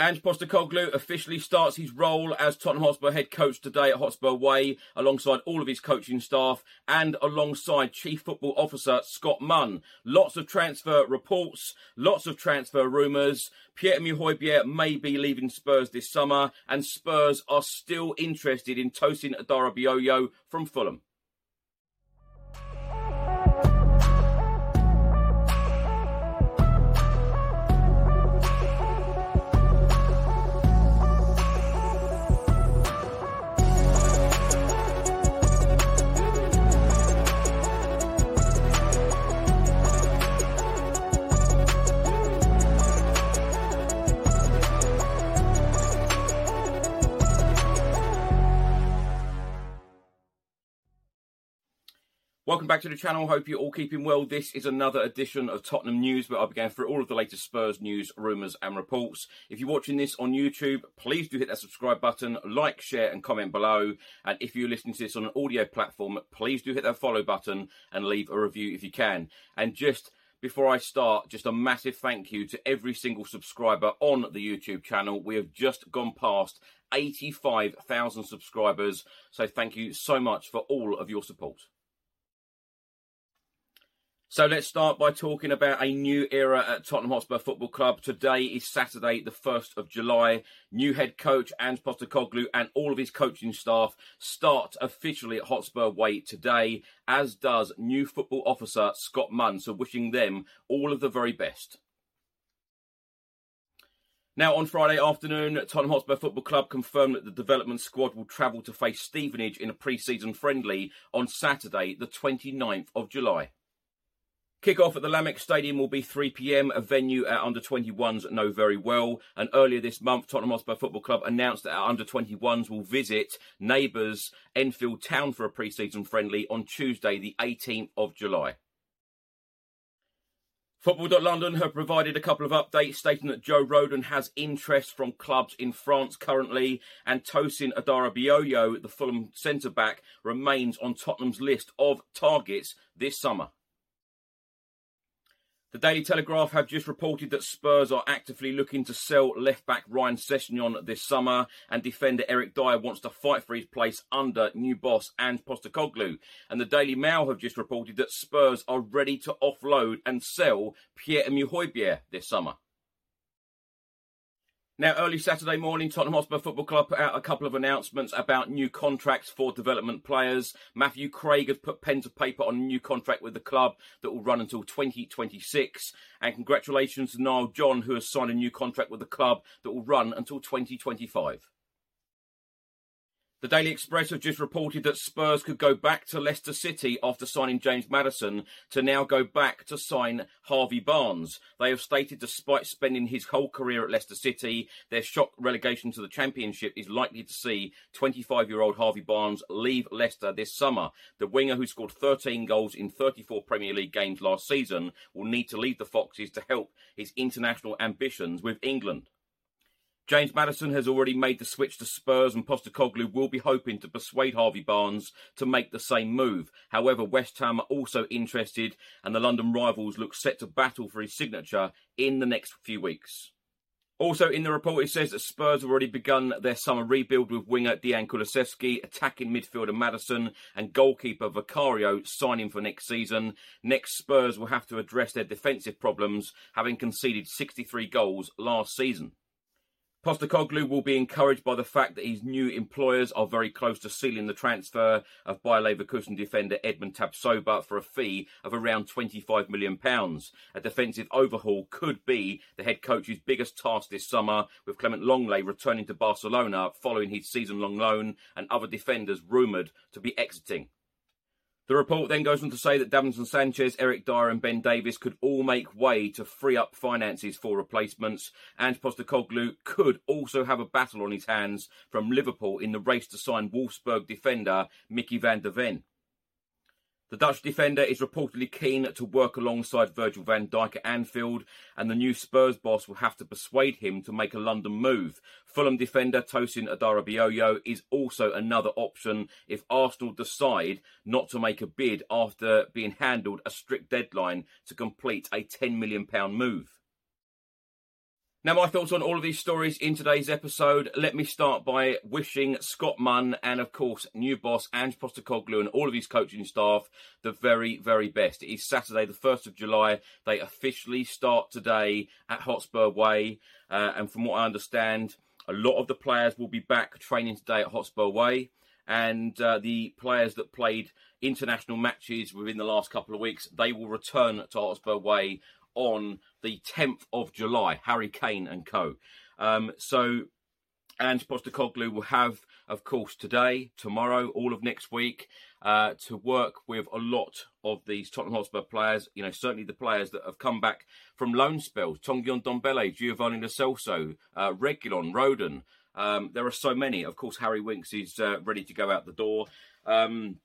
Ange Postecoglou officially starts his role as Tottenham Hotspur head coach today at Hotspur Way, alongside all of his coaching staff and alongside Chief Football Officer Scott Munn. Lots of transfer reports, lots of transfer rumours. Pierre-Emile Højbjerg may be leaving Spurs this summer, and Spurs are still interested in Tosin Adarabioyo from Fulham. Welcome back to the channel. Hope you're all keeping well. This is another edition of Tottenham News, where I began through all of the latest Spurs news, rumours, and reports. If you're watching this on YouTube, please do hit that subscribe button, like, share, and comment below. And if you're listening to this on an audio platform, please do hit that follow button and leave a review if you can. And just before I start, just a massive thank you to every single subscriber on the YouTube channel. We have just gone past 85,000 subscribers. So thank you so much for all of your support. So let's start by talking about a new era at Tottenham Hotspur Football Club. Today is Saturday, the 1st of July. New head coach Ange Postecoglou and all of his coaching staff start officially at Hotspur Way today, as does new football officer Scott Munn. So wishing them all of the very best. Now, on Friday afternoon, Tottenham Hotspur Football Club confirmed that the development squad will travel to face Stevenage in a pre season friendly on Saturday, the 29th of July. Kick-off at the Lamex Stadium will be 3pm, a venue our under-21s know very well. And earlier this month, Tottenham Hotspur Football Club announced that our under-21s will visit neighbours Enfield Town for a pre-season friendly on Tuesday, the 18th of July. Football.London have provided a couple of updates stating that Joe Rodon has interest from clubs in France currently, and Tosin Adarabioyo, the Fulham centre back, remains on Tottenham's list of targets this summer. The Daily Telegraph have just reported that Spurs are actively looking to sell left back Ryan Sessegnon this summer, and defender Eric Dier wants to fight for his place under new boss Ange Postecoglou. And the Daily Mail have just reported that Spurs are ready to offload and sell Pierre-Emile this summer. Now, early Saturday morning, Tottenham Hotspur Football Club put out a couple of announcements about new contracts for development players. Matthew Craig has put pen to paper on a new contract with the club that will run until 2026. And congratulations to Nile John, who has signed a new contract with the club that will run until 2025. The Daily Express have just reported that Spurs could go back to Leicester City after signing James Maddison to now go back to sign Harvey Barnes. They have stated despite spending his whole career at Leicester City, their shock relegation to the Championship is likely to see 25 year old Harvey Barnes leave Leicester this summer. The winger who scored 13 goals in 34 Premier League games last season will need to leave the Foxes to help his international ambitions with England. James Maddison has already made the switch to Spurs, and Postecoglou will be hoping to persuade Harvey Barnes to make the same move. However, West Ham are also interested, and the London rivals look set to battle for his signature in the next few weeks. Also, in the report, it says that Spurs have already begun their summer rebuild with winger Dejan Kulusevski, attacking midfielder Maddison, and goalkeeper Vicario signing for next season. Next, Spurs will have to address their defensive problems, having conceded 63 goals last season. Postecoglou will be encouraged by the fact that his new employers are very close to sealing the transfer of Bayer Leverkusen defender Edmond Tapsoba for a fee of around £25 million. A defensive overhaul could be the head coach's biggest task this summer, with Clement Lenglet returning to Barcelona following his season long loan and other defenders rumoured to be exiting. The report then goes on to say that Davinson Sanchez, Eric Dier, and Ben Davies could all make way to free up finances for replacements, and Postecoglou could also have a battle on his hands from Liverpool in the race to sign Wolfsburg defender Micky van de Ven. The Dutch defender is reportedly keen to work alongside Virgil van Dijk at Anfield, and the new Spurs boss will have to persuade him to make a London move. Fulham defender Tosin Adarabioyo is also another option if Arsenal decide not to make a bid after being handled a strict deadline to complete a £10 million move. Now, my thoughts on all of these stories in today's episode. Let me start by wishing Scott Munn and, of course, new boss Ange Postecoglou and all of his coaching staff the very, very best. It is Saturday, the 1st of July. They officially start today at Hotspur Way. Uh, and from what I understand, a lot of the players will be back training today at Hotspur Way. And uh, the players that played international matches within the last couple of weeks, they will return to Hotspur Way on the 10th of July, Harry Kane and co. Um, so, and Postecoglou will have, of course, today, tomorrow, all of next week, uh, to work with a lot of these Tottenham Hotspur players. You know, certainly the players that have come back from loan spells: Tanguy Ndombele, Giovanni Lo Celso, uh, Reguilon, Rodon. Um, there are so many. Of course, Harry Winks is uh, ready to go out the door. Um,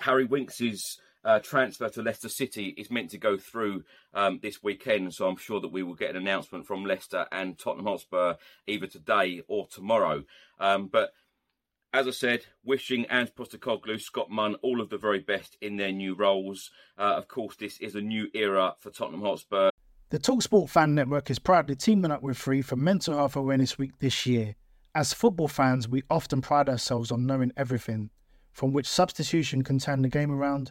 Harry Winks is uh, transfer to Leicester City is meant to go through um, this weekend, so I'm sure that we will get an announcement from Leicester and Tottenham Hotspur either today or tomorrow. Um, but as I said, wishing Ange Postecoglou, Scott Munn, all of the very best in their new roles. Uh, of course, this is a new era for Tottenham Hotspur. The Talksport Fan Network is proudly teaming up with Free for Mental Health Awareness Week this year. As football fans, we often pride ourselves on knowing everything, from which substitution can turn the game around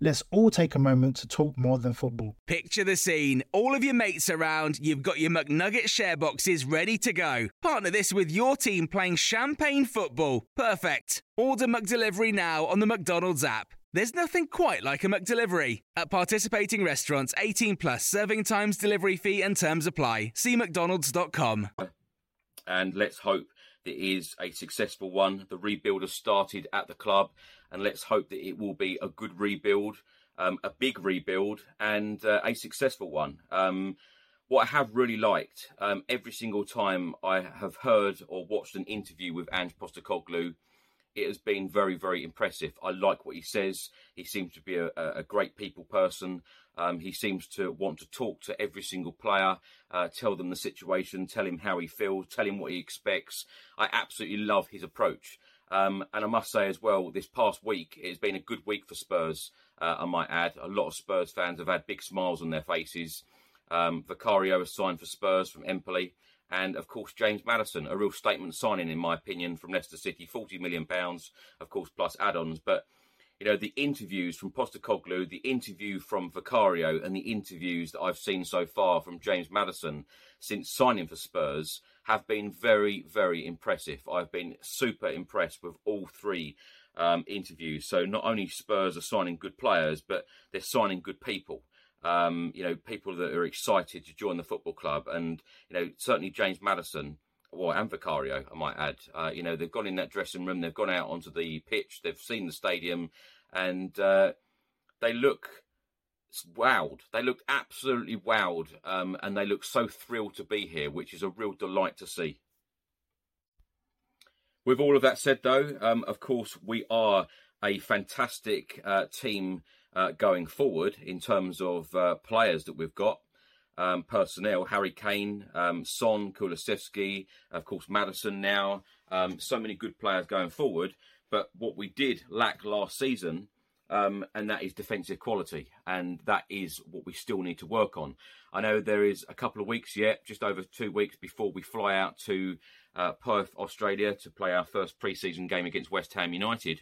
Let's all take a moment to talk more than football. Picture the scene. All of your mates around, you've got your McNugget share boxes ready to go. Partner this with your team playing champagne football. Perfect. Order McDelivery now on the McDonald's app. There's nothing quite like a McDelivery. At participating restaurants, 18 plus serving times, delivery fee, and terms apply. See McDonald's.com. And let's hope that is a successful one. The rebuild has started at the club and let's hope that it will be a good rebuild, um, a big rebuild, and uh, a successful one. Um, what I have really liked um, every single time I have heard or watched an interview with Ange Postecoglou, it has been very, very impressive. I like what he says. He seems to be a, a great people person. Um, he seems to want to talk to every single player, uh, tell them the situation, tell him how he feels, tell him what he expects. I absolutely love his approach. Um, and I must say as well, this past week it's been a good week for Spurs. Uh, I might add, a lot of Spurs fans have had big smiles on their faces. Um, Vicario has signed for Spurs from Empoli, and of course James Maddison, a real statement signing in my opinion from Leicester City, forty million pounds, of course plus add-ons. But you know the interviews from Postecoglou, the interview from Vicario, and the interviews that I've seen so far from James Maddison since signing for Spurs have been very, very impressive. I've been super impressed with all three um, interviews. So not only Spurs are signing good players, but they're signing good people. Um, you know, people that are excited to join the football club, and you know, certainly James Maddison, well, and Vicario, I might add. Uh, you know, they've gone in that dressing room, they've gone out onto the pitch, they've seen the stadium, and uh, they look wowed. They look absolutely wowed, um, and they look so thrilled to be here, which is a real delight to see. With all of that said, though, um, of course, we are a fantastic uh, team uh, going forward in terms of uh, players that we've got. Um, personnel, Harry Kane, um, Son, Kulusevski, of course, Maddison now. Um, so many good players going forward. But what we did lack last season, um, and that is defensive quality. And that is what we still need to work on. I know there is a couple of weeks yet, just over two weeks before we fly out to uh, Perth, Australia to play our first pre season game against West Ham United.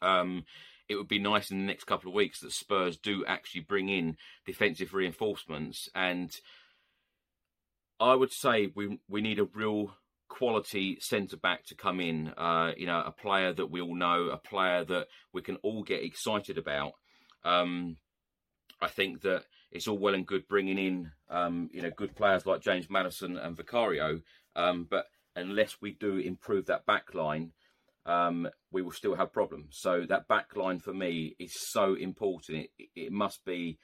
Um, it would be nice in the next couple of weeks that Spurs do actually bring in defensive reinforcements. And I would say we we need a real quality centre back to come in. Uh, you know, a player that we all know, a player that we can all get excited about. Um, I think that it's all well and good bringing in, um, you know, good players like James Maddison and Vicario, um, but unless we do improve that back line, um, we will still have problems. So that back line for me is so important. It, it must be,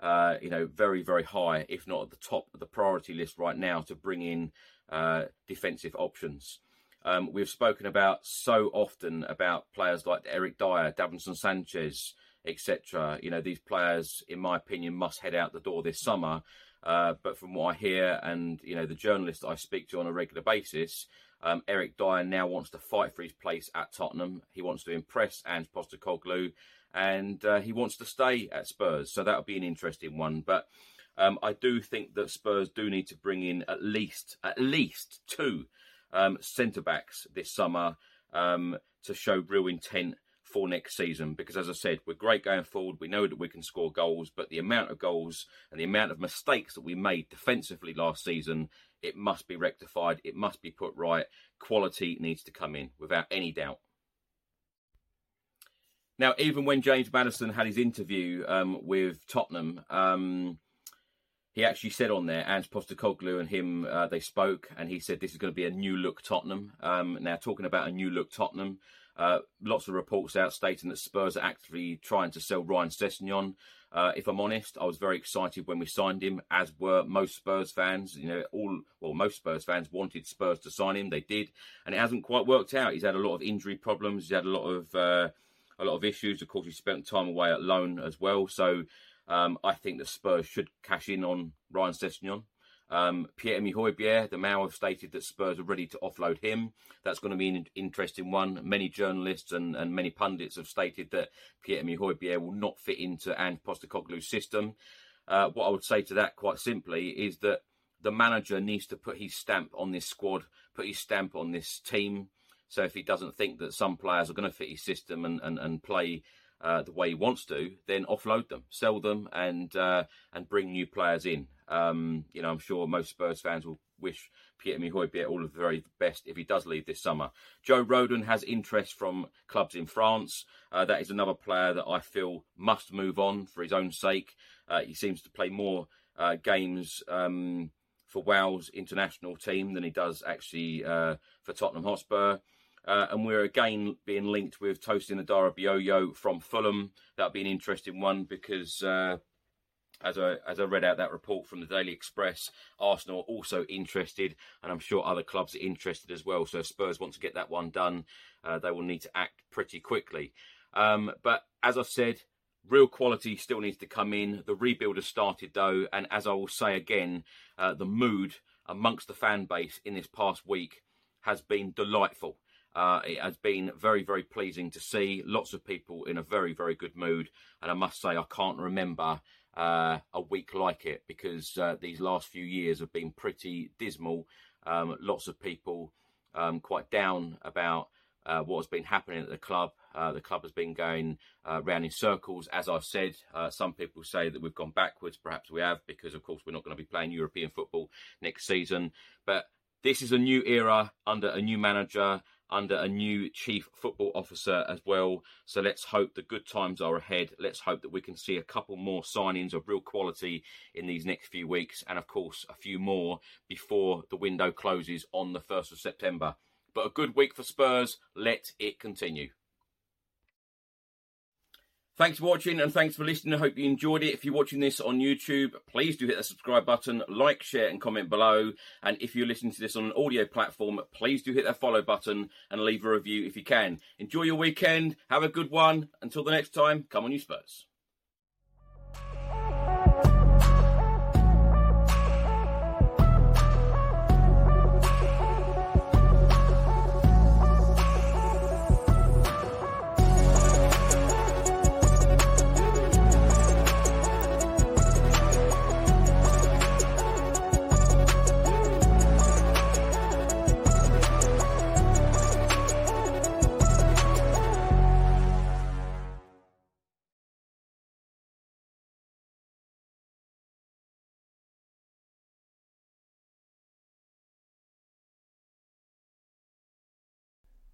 uh, you know, very, very high, if not at the top of the priority list right now to bring in uh, defensive options. Um, we've spoken about so often about players like Eric Dier, Davinson Sanchez, etc. You know, these players, in my opinion, must head out the door this summer. Uh, but from what I hear, and you know, the journalists I speak to on a regular basis, um, Eric Dier now wants to fight for his place at Tottenham. He wants to impress Ange Postecoglou, and uh, he wants to stay at Spurs. So that'll be an interesting one. But um, I do think that Spurs do need to bring in at least at least two um, centre backs this summer um, to show real intent for next season. Because as I said, we're great going forward. We know that we can score goals, but the amount of goals and the amount of mistakes that we made defensively last season, it must be rectified. It must be put right. Quality needs to come in without any doubt. Now, even when James Maddison had his interview um, with Tottenham, um, he actually said on there, Ange Postecoglou and him, uh, they spoke, and he said this is going to be a new look Tottenham. Um, now, talking about a new look Tottenham, uh, lots of reports out stating that Spurs are actively trying to sell Ryan Sessegnon. Uh, if I'm honest, I was very excited when we signed him, as were most Spurs fans. You know, all well, most Spurs fans wanted Spurs to sign him. They did, and it hasn't quite worked out. He's had a lot of injury problems. He's had a lot of uh, a lot of issues. Of course, he spent time away at loan as well. So um, I think the Spurs should cash in on Ryan Sessegnon. Um, Pierre-Emile the Mail have stated that Spurs are ready to offload him. That's going to be an interesting one. Many journalists and, and many pundits have stated that Pierre-Emile will not fit into Ange Postecoglou's system. Uh, what I would say to that, quite simply, is that the manager needs to put his stamp on this squad, put his stamp on this team. So if he doesn't think that some players are going to fit his system and, and, and play uh, the way he wants to, then offload them, sell them, and uh, and bring new players in. Um, you know, I'm sure most Spurs fans will wish Pierre-Emile Højbjerg all of the very best if he does leave this summer. Joe Rodon has interest from clubs in France. Uh, that is another player that I feel must move on for his own sake. Uh, he seems to play more uh, games um, for Wales international team than he does actually uh, for Tottenham Hotspur. Uh, and we're again being linked with Tosin Adarabioyo from Fulham. That'll be an interesting one because, uh, as I as I read out that report from the Daily Express, Arsenal are also interested, and I'm sure other clubs are interested as well. So if Spurs want to get that one done, uh, they will need to act pretty quickly. Um, but as I've said, real quality still needs to come in. The rebuild has started though, and as I will say again, uh, the mood amongst the fan base in this past week has been delightful. Uh, it has been very, very pleasing to see lots of people in a very, very good mood. And I must say, I can't remember uh, a week like it because uh, these last few years have been pretty dismal. Um, lots of people um, quite down about uh, what has been happening at the club. Uh, the club has been going uh, round in circles, as I've said. Uh, some people say that we've gone backwards. Perhaps we have, because of course we're not going to be playing European football next season. But this is a new era under a new manager, under a new chief football officer as well. So let's hope the good times are ahead. Let's hope that we can see a couple more signings of real quality in these next few weeks, and of course, a few more before the window closes on the 1st of September. But a good week for Spurs. Let it continue. Thanks for watching and thanks for listening. I hope you enjoyed it. If you're watching this on YouTube, please do hit the subscribe button, like, share, and comment below. And if you're listening to this on an audio platform, please do hit that follow button and leave a review if you can. Enjoy your weekend. Have a good one. Until the next time, come on, you Spurs.